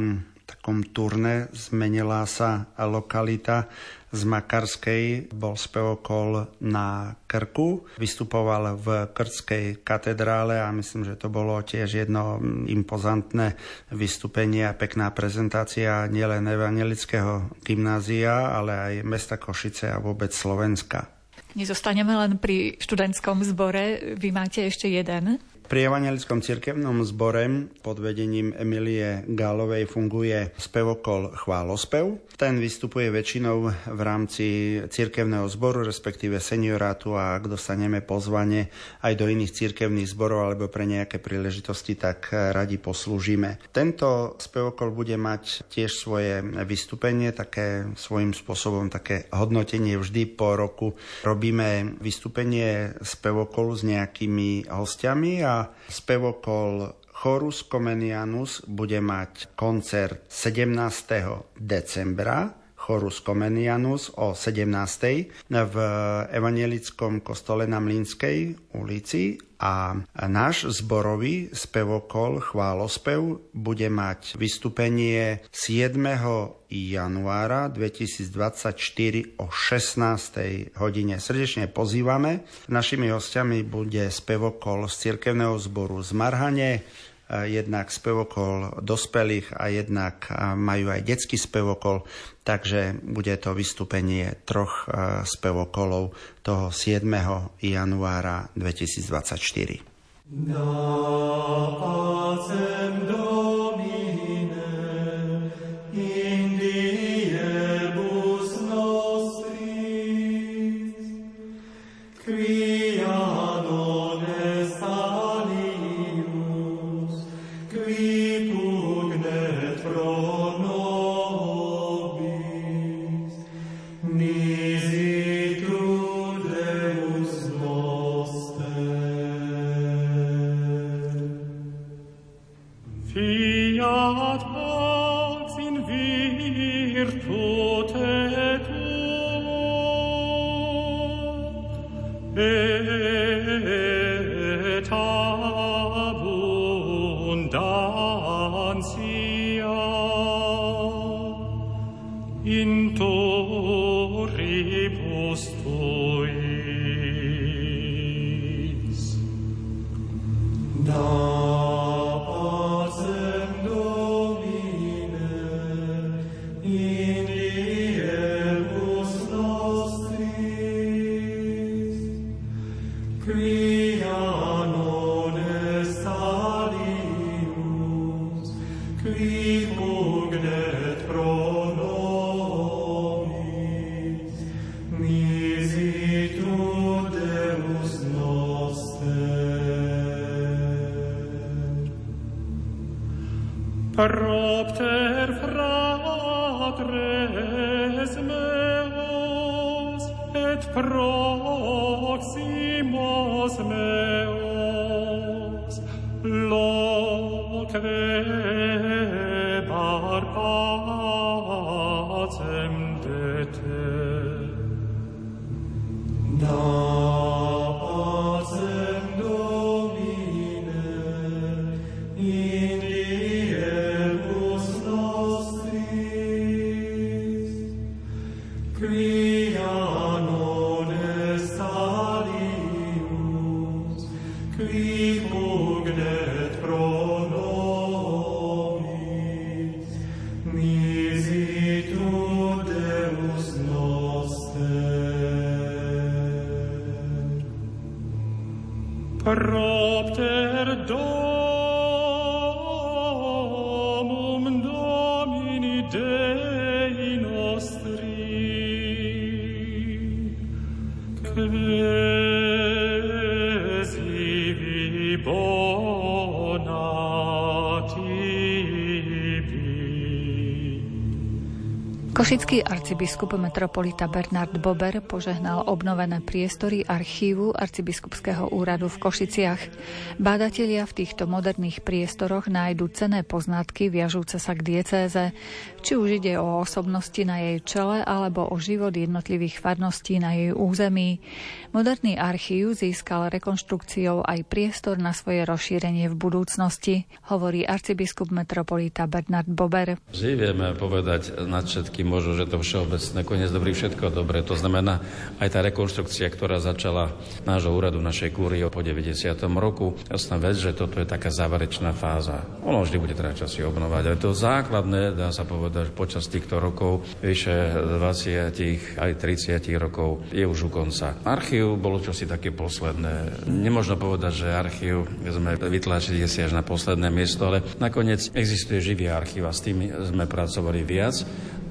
takom turne, zmenila sa lokalita z Makarskej, bol spevokol na Krku, vystupoval v Krtskej katedrále a myslím, že to bolo tiež jedno impozantné vystúpenie a pekná prezentácia nielen evangelického gymnázia, ale aj mesta Košice a vôbec Slovenska. Nezostaneme len pri študentskom zbore, vy máte ešte jeden Pri evangelickom cirkevnom zbore pod vedením Emilie Gálovej funguje spevokol Chválospev. Ten vystupuje väčšinou v rámci cirkevného zboru, respektíve seniorátu a ak dostaneme pozvanie aj do iných cirkevných zborov alebo pre nejaké príležitosti, tak radi poslúžime. Tento spevokol bude mať tiež svoje vystúpenie, také svojím spôsobom také hodnotenie vždy po roku. Robíme vystúpenie spevokolu s nejakými hostiami a spevokol Chorus Comenianus bude mať koncert 17. decembra Chorus Comenianus o 17. v Evangelickom kostole na Mlínskej ulici a náš zborový spevokol Chválospev bude mať vystúpenie 7. januára 2024 o 16. hodine. Srdečne pozývame. Našimi hostiami bude spevokol z cirkevného zboru z Marhane, jednak spevokol dospelých a jednak majú aj detský spevokol, takže bude to vystúpenie troch spevokolov toho 7. januára 2024. Da pacem Domine Dois. Košický arcibiskup metropolita Bernard Bober požehnal obnovené priestory archívu arcibiskupského úradu v Košiciach. Bádatelia v týchto moderných priestoroch nájdu cené poznatky viažúce sa k diecéze, či už ide o osobnosti na jej čele alebo o život jednotlivých farností na jej území. Moderný archív získal rekonštrukciou aj priestor na svoje rozšírenie v budúcnosti, hovorí arcibiskup metropolita Bernard Bober. Vždy vieme povedať nad všetkým možno, že to všeobecné, koniec dobrý, všetko dobré. To znamená aj tá rekonštrukcia, ktorá začala nášho úradu, našej kúrie po 90. roku. Jasná vec, že toto je taká záverečná fáza. Ono vždy bude treba časy obnovať, ale to základné, dá sa povedať, počas týchto rokov, vyše 20, aj 30 rokov, je už u konca. Archív bolo čosi také posledné. Nemôžno povedať, že archív sme vytlačili si až na posledné miesto, ale nakoniec existuje živý archív a s tým sme pracovali viac.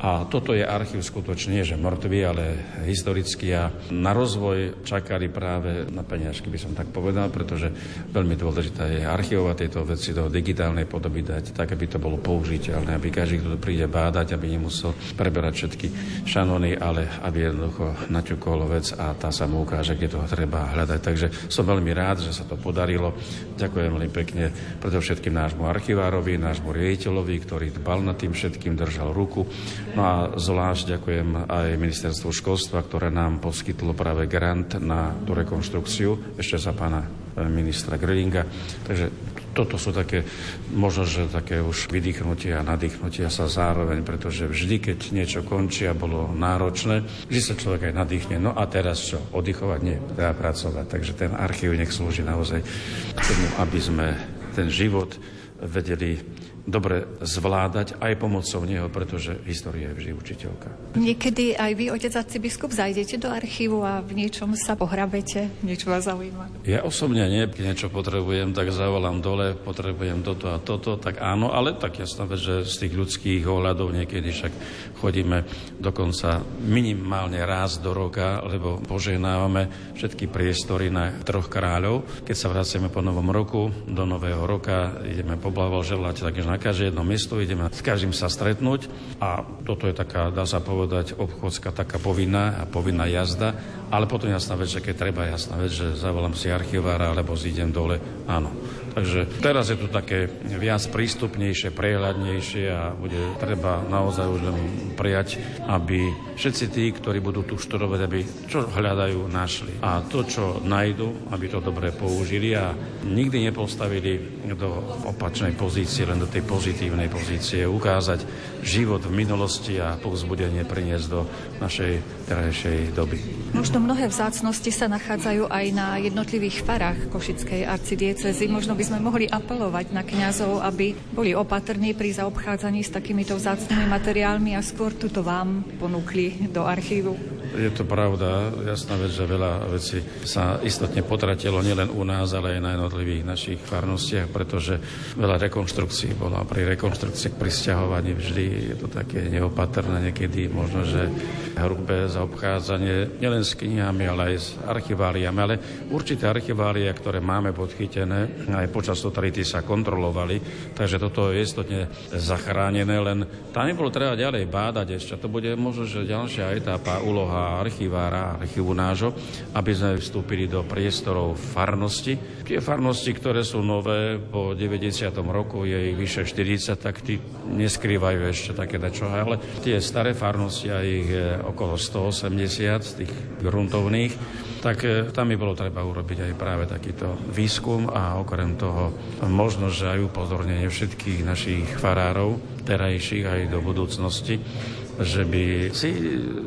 A toto je archív skutočne, že mŕtvý, ale historický a na rozvoj čakali práve na peniažky, by som tak povedal, pretože veľmi dôležité je archivovať tieto veci do digitálnej podoby dať, tak, aby to bolo použiteľné, aby každý, kto príde bádať, aby nemusel preberať všetky šanony, ale aby jednoducho naťukol vec a tá sa mu ukáže, kde toho treba hľadať. Takže som veľmi rád, že sa to podarilo. Ďakujem veľmi pekne predovšetkým nášmu archivárovi, nášmu riaditeľovi, ktorý dbal nad tým všetkým, držal ruku No a zvlášť ďakujem aj ministerstvu školstva, ktoré nám poskytlo práve grant na tú rekonštrukciu, ešte za pána ministra Grillinga. Takže toto sú také, možno, že také už vydýchnutia a nadýchnutia sa zároveň, pretože vždy, keď niečo končí a bolo náročné, vždy sa človek aj nadýchne. No a teraz čo? Oddychovať? Nie, treba pracovať. Takže ten archív nech slúži naozaj tomu, aby sme ten život vedeli dobre zvládať aj pomocou neho, pretože história je vždy učiteľka. Niekedy aj vy, otec arcibiskup, zajdete do archívu a v niečom sa pohrabete, niečo vás zaujíma? Ja osobne nie, keď niečo potrebujem, tak zavolám dole, potrebujem toto a toto, tak áno, ale tak jasná vec, že z tých ľudských ohľadov niekedy však chodíme dokonca minimálne raz do roka, lebo požehnávame všetky priestory na troch kráľov. Keď sa vraciame po novom roku, do nového roka, ideme poblahoželať, takže na na každé jedno miesto, ideme s každým sa stretnúť. A toto je taká, dá sa povedať, obchodská taká povinná a povinná jazda, ale potom jasná vec, že keď treba jasná vec, že zavolám si archivára alebo zídem dole, áno. Takže teraz je to také viac prístupnejšie, prehľadnejšie a bude treba naozaj už len prijať, aby všetci tí, ktorí budú tu študovať, aby čo hľadajú, našli. A to, čo nájdu, aby to dobre použili a nikdy nepostavili do opačnej pozície, len do tej pozitívnej pozície, ukázať život v minulosti a povzbudenie priniesť do našej terajšej doby. Možno mnohé vzácnosti sa nachádzajú aj na jednotlivých farách Košickej arcidiecezy. Možno by sme mohli apelovať na kňazov, aby boli opatrní pri zaobchádzaní s takýmito vzácnými materiálmi a skôr tuto vám ponúkli do archívu. Je to pravda, jasná vec, že veľa vecí sa istotne potratilo nielen u nás, ale aj na jednotlivých našich farnostiach, pretože veľa rekonštrukcií bola. Pri rekonštrukcii, pri stiahovaní vždy je to také neopatrné, niekedy možno, že hrubé zaobchádzanie nielen s knihami, ale aj s archiváliami. Ale určité archiválie, ktoré máme podchytené, aj počas totality sa kontrolovali, takže toto je istotne zachránené, len tam nebolo treba ďalej bádať ešte. To bude možno, že ďalšia etapa, úloha archivára, archívu nášho, aby sme vstúpili do priestorov farnosti. Tie farnosti, ktoré sú nové, po 90. roku je ich vyše 40, tak tí neskrývajú ešte také dačo, ale tie staré farnosti, a ich okolo 180 z tých gruntovných, tak e, tam by bolo treba urobiť aj práve takýto výskum a okrem toho možno, že aj upozornenie všetkých našich farárov, terajších aj do budúcnosti, že by si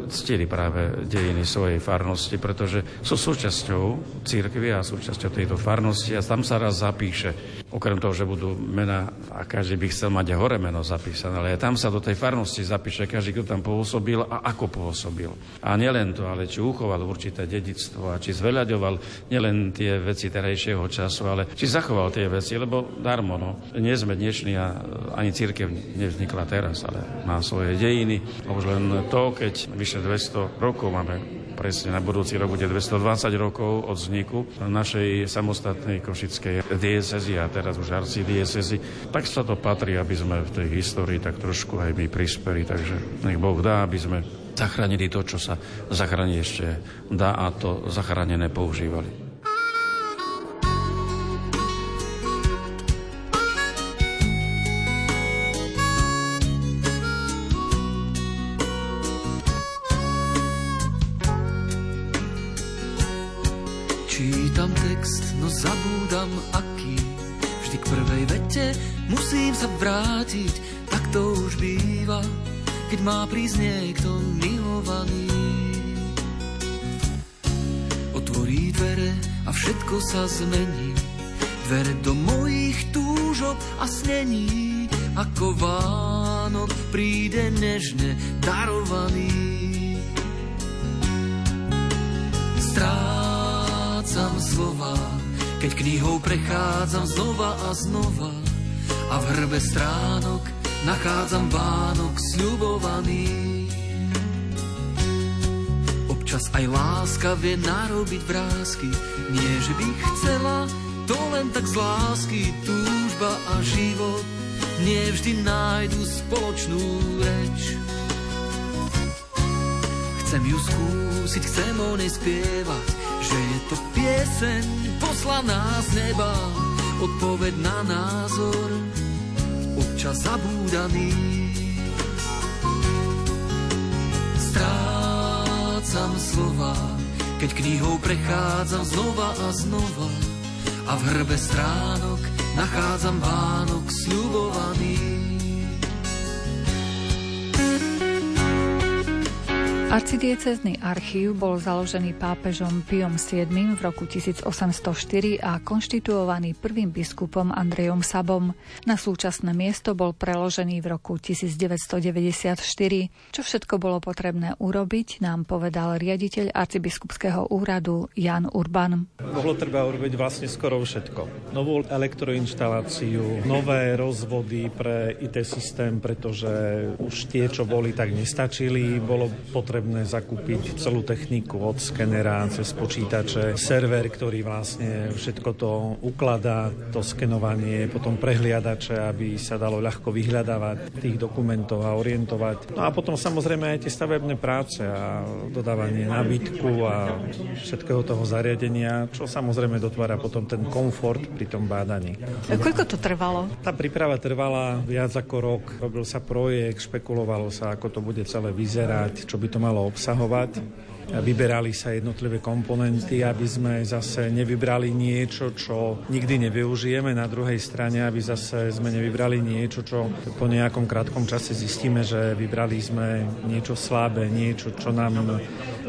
ctili práve dejiny svojej farnosti, pretože sú súčasťou církvy a súčasťou tejto farnosti a tam sa raz zapíše. Okrem toho, že budú mena a každý by chcel mať hore meno zapísané, ale tam sa do tej farnosti zapíše každý, kto tam pôsobil a ako pôsobil. A nielen to, ale či uchoval určité dedictvo a či zveľaďoval nielen tie veci terajšieho času, ale či zachoval tie veci, lebo darmo, no. Nie sme dnešní a ani církev nevznikla teraz, ale má svoje dejiny, a už len to, keď vyše 200 rokov máme presne na budúci rok bude 220 rokov od vzniku našej samostatnej košickej diecezy a teraz už arcidiecezy, tak sa to patrí, aby sme v tej histórii tak trošku aj my prispeli, takže nech Boh dá, aby sme zachránili to, čo sa zachrániť ešte dá a to zachránené používali. Vrátiť, tak to už býva. keď má prísť niekto milovaný. Otvorí dvere a všetko sa zmení, dvere do mojich túžob a snení, ako Vánok príde nežne darovaný. Strácam slova, keď knihou prechádzam znova a znova a v hrbe stránok nachádzam Vánok sľubovaný. Občas aj láska vie narobiť vrázky, nie že by chcela, to len tak z lásky, túžba a život nie vždy nájdu spoločnú reč. Chcem ju skúsiť, chcem o nej spievať, že je to pieseň poslaná z neba, odpoveď na názor, občas zabúdaný. Strácam slova, keď knihou prechádzam znova a znova a v hrbe stránok nachádzam Vánok sľubovaný. Arcidiecezný archív bol založený pápežom Piom VII v roku 1804 a konštituovaný prvým biskupom Andrejom Sabom. Na súčasné miesto bol preložený v roku 1994. Čo všetko bolo potrebné urobiť, nám povedal riaditeľ arcibiskupského úradu Jan Urban. Bolo treba urobiť vlastne skoro všetko. Novú elektroinštaláciu, nové rozvody pre IT systém, pretože už tie, čo boli, tak nestačili. Bolo potrebné potrebné zakúpiť celú techniku od skenera cez počítače, server, ktorý vlastne všetko to ukladá, to skenovanie, potom prehliadače, aby sa dalo ľahko vyhľadávať tých dokumentov a orientovať. No a potom samozrejme aj tie stavebné práce a dodávanie nábytku a všetkého toho zariadenia, čo samozrejme dotvára potom ten komfort pri tom bádaní. A koľko to trvalo? Tá príprava trvala viac ako rok. Robil sa projekt, špekulovalo sa, ako to bude celé vyzerať, čo by to malo malo obsahovať. Vyberali sa jednotlivé komponenty, aby sme zase nevybrali niečo, čo nikdy nevyužijeme. Na druhej strane, aby zase sme nevybrali niečo, čo po nejakom krátkom čase zistíme, že vybrali sme niečo slabé, niečo, čo nám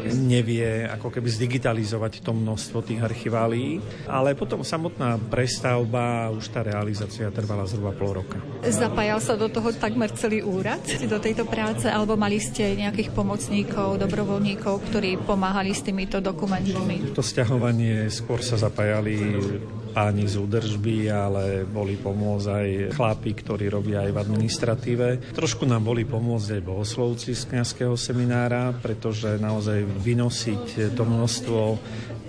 nevie ako keby zdigitalizovať to množstvo tých archiválií. Ale potom samotná prestavba, už tá realizácia trvala zhruba pol roka. Zapájal sa do toho takmer celý úrad, do tejto práce, alebo mali ste nejakých pomocníkov, dobrovoľníkov, ktorí pomáhali s týmito dokumentmi? To stiahovanie skôr sa zapájali páni z údržby, ale boli pomôcť aj chlapi, ktorí robia aj v administratíve. Trošku nám boli pomôcť aj bohoslovci z kniazského seminára, pretože naozaj vynosiť to množstvo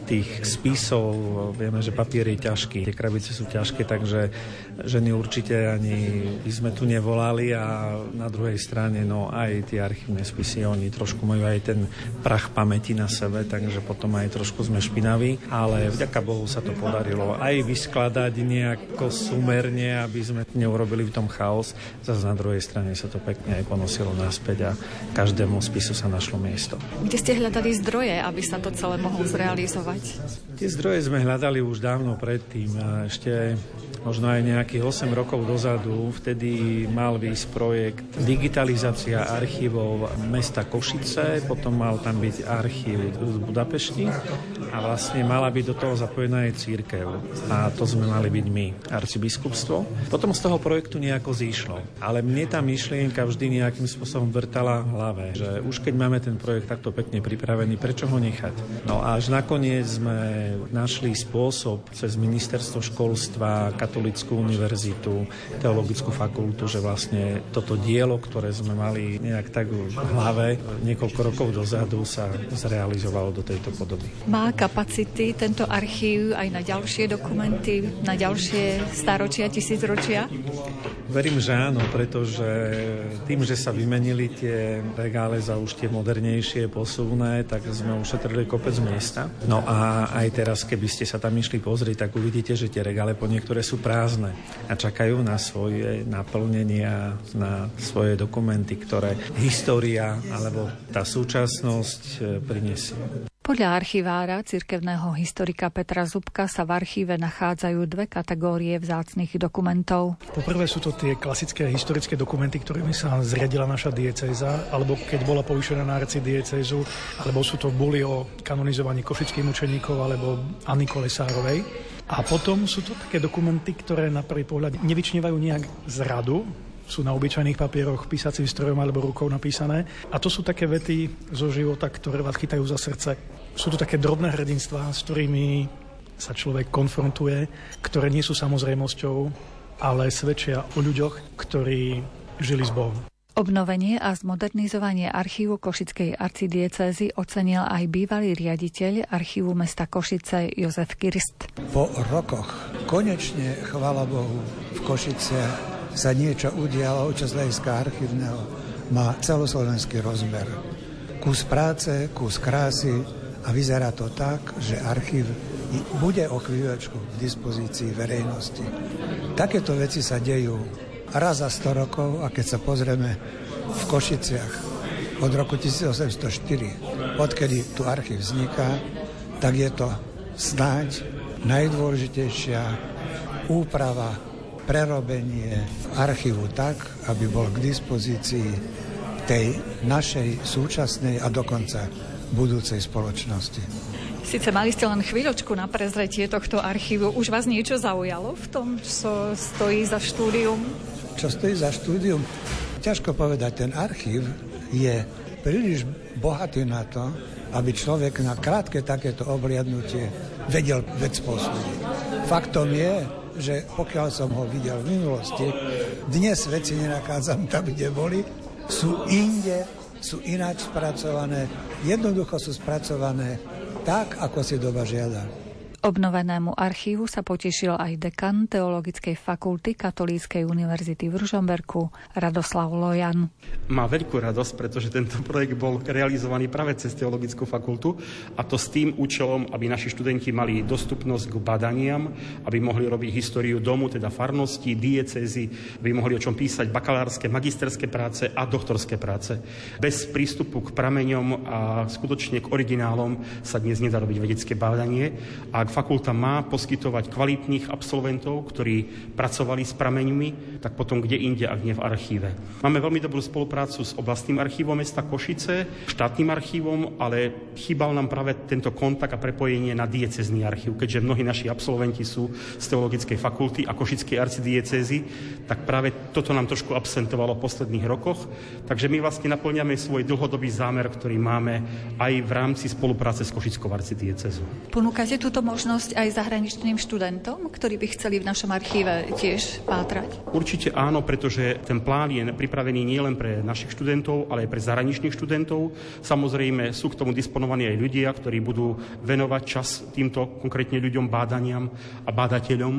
tých spisov, vieme, že papier je ťažký, tie krabice sú ťažké, takže ženy určite ani by sme tu nevolali a na druhej strane no aj tie archívne spisy, oni trošku majú aj ten prach pamäti na sebe, takže potom aj trošku sme špinaví, ale vďaka Bohu sa to podarilo aj vyskladať nejako sumerne, aby sme neurobili v tom chaos, zase na druhej strane sa to pekne aj ponosilo naspäť a každému spisu sa našlo miesto. Kde ste hľadali zdroje, aby sa to celé mohlo zrealizovať? Fungovať? Tie zdroje sme hľadali už dávno predtým. Ešte možno aj nejakých 8 rokov dozadu. Vtedy mal výsť projekt digitalizácia archívov mesta Košice, potom mal tam byť archív z Budapešti a vlastne mala byť do toho zapojená aj církev. A to sme mali byť my, arcibiskupstvo. Potom z toho projektu nejako zýšlo. Ale mne tá myšlienka vždy nejakým spôsobom vrtala hlave, že už keď máme ten projekt takto pekne pripravený, prečo ho nechať? No a až Nakoniec sme našli spôsob cez ministerstvo školstva, katolickú univerzitu, teologickú fakultu, že vlastne toto dielo, ktoré sme mali nejak tak v hlave niekoľko rokov dozadu sa zrealizovalo do tejto podoby. Má kapacity tento archív aj na ďalšie dokumenty, na ďalšie staročia, tisícročia? Verím, že áno, pretože tým, že sa vymenili tie regále za už tie modernejšie, posuvné, tak sme ušetrili kopec miesta. No a aj teraz, keby ste sa tam išli pozrieť, tak uvidíte, že tie regále po niektoré sú prázdne a čakajú na svoje naplnenia, na svoje dokumenty, ktoré história alebo tá súčasnosť e, prinesie. Po Podľa archivára cirkevného historika Petra Zubka sa v archíve nachádzajú dve kategórie vzácných dokumentov. Poprvé sú to tie klasické historické dokumenty, ktorými sa zriadila naša diecéza, alebo keď bola povýšená na arcidiecézu, alebo sú to boli o kanonizovaní košických mučeníkov alebo Anny Kolesárovej. A potom sú to také dokumenty, ktoré na prvý pohľad nevyčnevajú nejak zradu, sú na obyčajných papieroch písacím strojom alebo rukou napísané. A to sú také vety zo života, ktoré vás chytajú za srdce. Sú to také drobné hrdinstvá, s ktorými sa človek konfrontuje, ktoré nie sú samozrejmosťou, ale svedčia o ľuďoch, ktorí žili s Bohom. Obnovenie a zmodernizovanie archívu Košickej arcidiecézy ocenil aj bývalý riaditeľ archívu mesta Košice Jozef Kirst. Po rokoch konečne, chvála Bohu, v Košice sa niečo udialo, čo z hľadiska archívneho má celoslovenský rozmer. Kus práce, kus krásy a vyzerá to tak, že archív bude o chvíľočku k dispozícii verejnosti. Takéto veci sa dejú raz za 100 rokov a keď sa pozrieme v Košiciach od roku 1804, odkedy tu archív vzniká, tak je to snáď najdôležitejšia úprava prerobenie archívu tak, aby bol k dispozícii tej našej súčasnej a dokonca budúcej spoločnosti. Sice mali ste len chvíľočku na prezretie tohto archívu. Už vás niečo zaujalo v tom, čo stojí za štúdium? Čo stojí za štúdium? Ťažko povedať. Ten archív je príliš bohatý na to, aby človek na krátke takéto obliadnutie vedel vec posúdiť. Faktom je, že pokiaľ som ho videl v minulosti, dnes veci nenachádzam tam, kde boli, sú inde, sú ináč spracované, jednoducho sú spracované tak, ako si doba žiada. Obnovenému archívu sa potešil aj dekan Teologickej fakulty Katolíckej univerzity v Ružomberku Radoslav Lojan. Má veľkú radosť, pretože tento projekt bol realizovaný práve cez Teologickú fakultu a to s tým účelom, aby naši študenti mali dostupnosť k badaniam, aby mohli robiť históriu domu, teda farnosti, diecezy, aby mohli o čom písať bakalárske, magisterské práce a doktorské práce. Bez prístupu k prameňom a skutočne k originálom sa dnes nedá robiť vedecké bádanie. A fakulta má poskytovať kvalitných absolventov, ktorí pracovali s prameňmi, tak potom kde inde, ak nie v archíve. Máme veľmi dobrú spoluprácu s oblastným archívom mesta Košice, štátnym archívom, ale chýbal nám práve tento kontakt a prepojenie na diecezný archív, keďže mnohí naši absolventi sú z teologickej fakulty a Košickej arcidiecezy, tak práve toto nám trošku absentovalo v posledných rokoch. Takže my vlastne naplňame svoj dlhodobý zámer, ktorý máme aj v rámci spolupráce s Košickou arcidiecezou. Ponúkate túto možnosť možnosť aj zahraničným študentom, ktorí by chceli v našom archíve tiež pátrať? Určite áno, pretože ten plán je pripravený nielen pre našich študentov, ale aj pre zahraničných študentov. Samozrejme sú k tomu disponovaní aj ľudia, ktorí budú venovať čas týmto konkrétne ľuďom bádaniam a bádateľom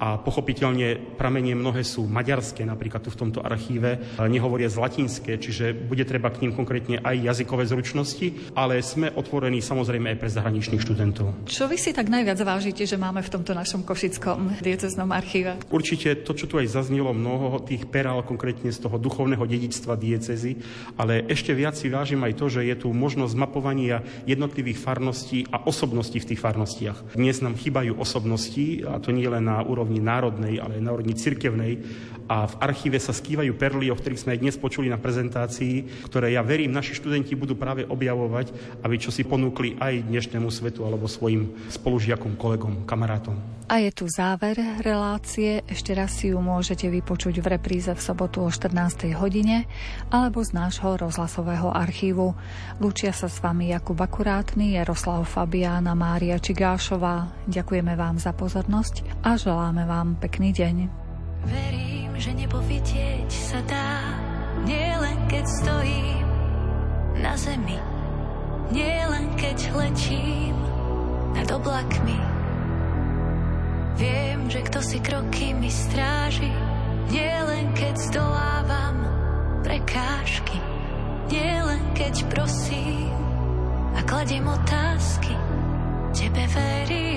a pochopiteľne pramenie mnohé sú maďarské, napríklad tu v tomto archíve, nehovoria z latinské, čiže bude treba k ním konkrétne aj jazykové zručnosti, ale sme otvorení samozrejme aj pre zahraničných študentov. Čo vy si tak najviac vážite, že máme v tomto našom košickom dieceznom archíve? Určite to, čo tu aj zaznelo, mnoho tých perál konkrétne z toho duchovného dedičstva diecezy, ale ešte viac si vážim aj to, že je tu možnosť mapovania jednotlivých farností a osobností v tých farnostiach. Dnes nám chýbajú osobnosti, a to nie len na úrovni úrovni národnej, ale aj na úrovni cirkevnej. A v archíve sa skývajú perly, o ktorých sme aj dnes počuli na prezentácii, ktoré ja verím, naši študenti budú práve objavovať, aby čo si ponúkli aj dnešnému svetu alebo svojim spolužiakom, kolegom, kamarátom. A je tu záver relácie. Ešte raz si ju môžete vypočuť v repríze v sobotu o 14. hodine alebo z nášho rozhlasového archívu. Lúčia sa s vami Jakub Akurátny, Jaroslav Fabiána, Mária Čigášová. Ďakujeme vám za pozornosť a želáme vám pekný deň. Verím, že nebo vidieť sa dá, nie len keď stojím na zemi, nie len keď letím nad oblakmi. Viem, že kto si kroky mi stráži, nie len keď zdolávam prekážky, nie len keď prosím a kladiem otázky, tebe verím.